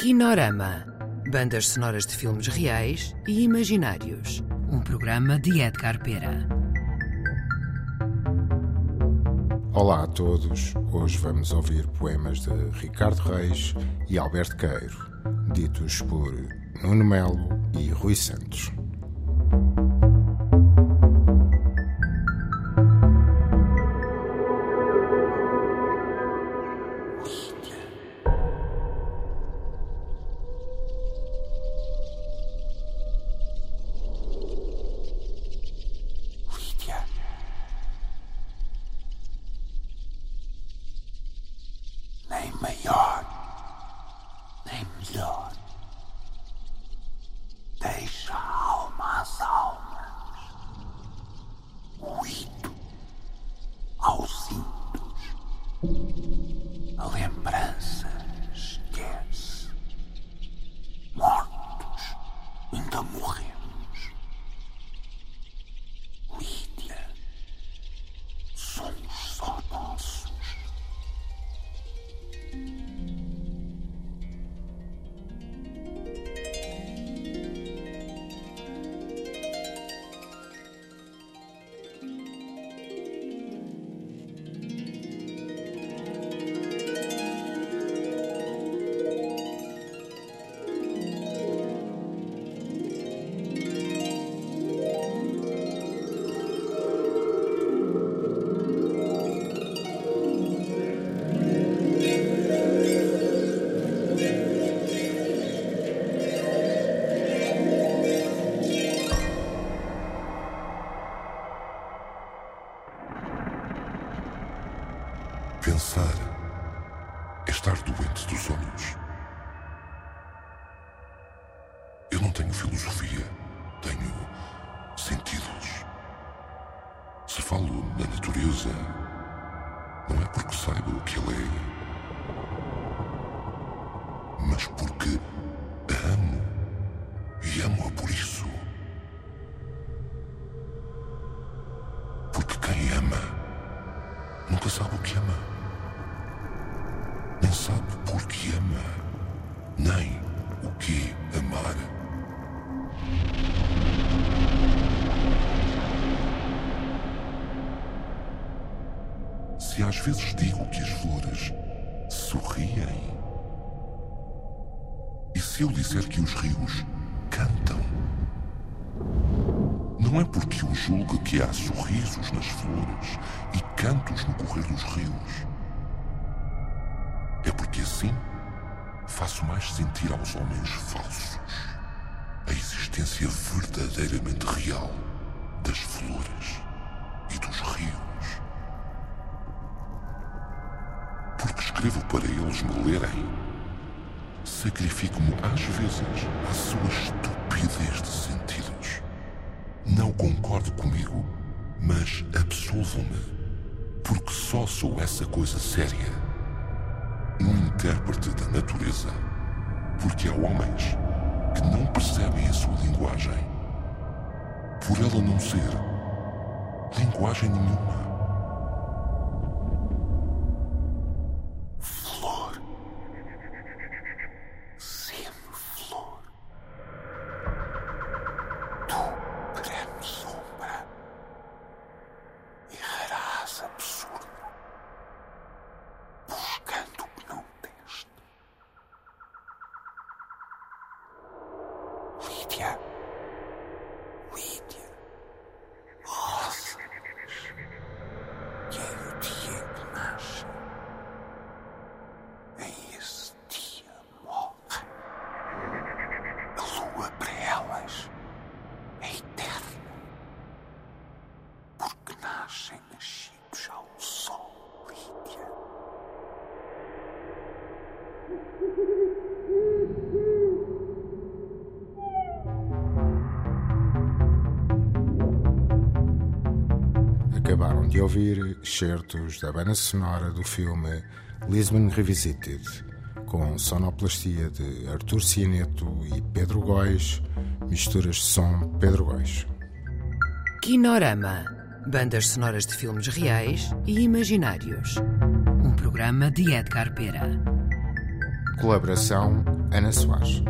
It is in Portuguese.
Kinorama. Bandas sonoras de filmes reais e imaginários. Um programa de Edgar Pera. Olá a todos. Hoje vamos ouvir poemas de Ricardo Reis e Alberto Queiro, ditos por Nuno Melo e Rui Santos. Nem maior, nem melhor. Deixa a alma às almas. O ito aos intos. A lembrança esquece. Mortos, ainda morremos. Pensar é estar doente dos olhos. Eu não tenho filosofia, tenho sentidos. Se falo na natureza, não é porque saiba o que ela é, mas porque a amo e amo-a por isso. Porque quem ama nunca sabe o que ama. Nem sabe por que ama, nem o que amar. Se às vezes digo que as flores sorriem, e se eu disser que os rios cantam, não é porque eu julgue que há sorrisos nas flores e cantos no correr dos rios. Assim faço mais sentir aos homens falsos a existência verdadeiramente real das flores e dos rios. Porque escrevo para eles me lerem, sacrifico-me às vezes à sua estupidez de sentidos. Não concordo comigo, mas absolvo-me, porque só sou essa coisa séria. Intérprete da natureza, porque há homens que não percebem a sua linguagem. Por ela não ser linguagem nenhuma. Yeah. Acabaram de ouvir excertos da banda sonora do filme Lisbon Revisited, com sonoplastia de Artur Cianeto e Pedro Góis, misturas de som Pedro Góis. Kinorama. Bandas sonoras de filmes reais e imaginários. Um programa de Edgar Pera. Colaboração Ana Soares.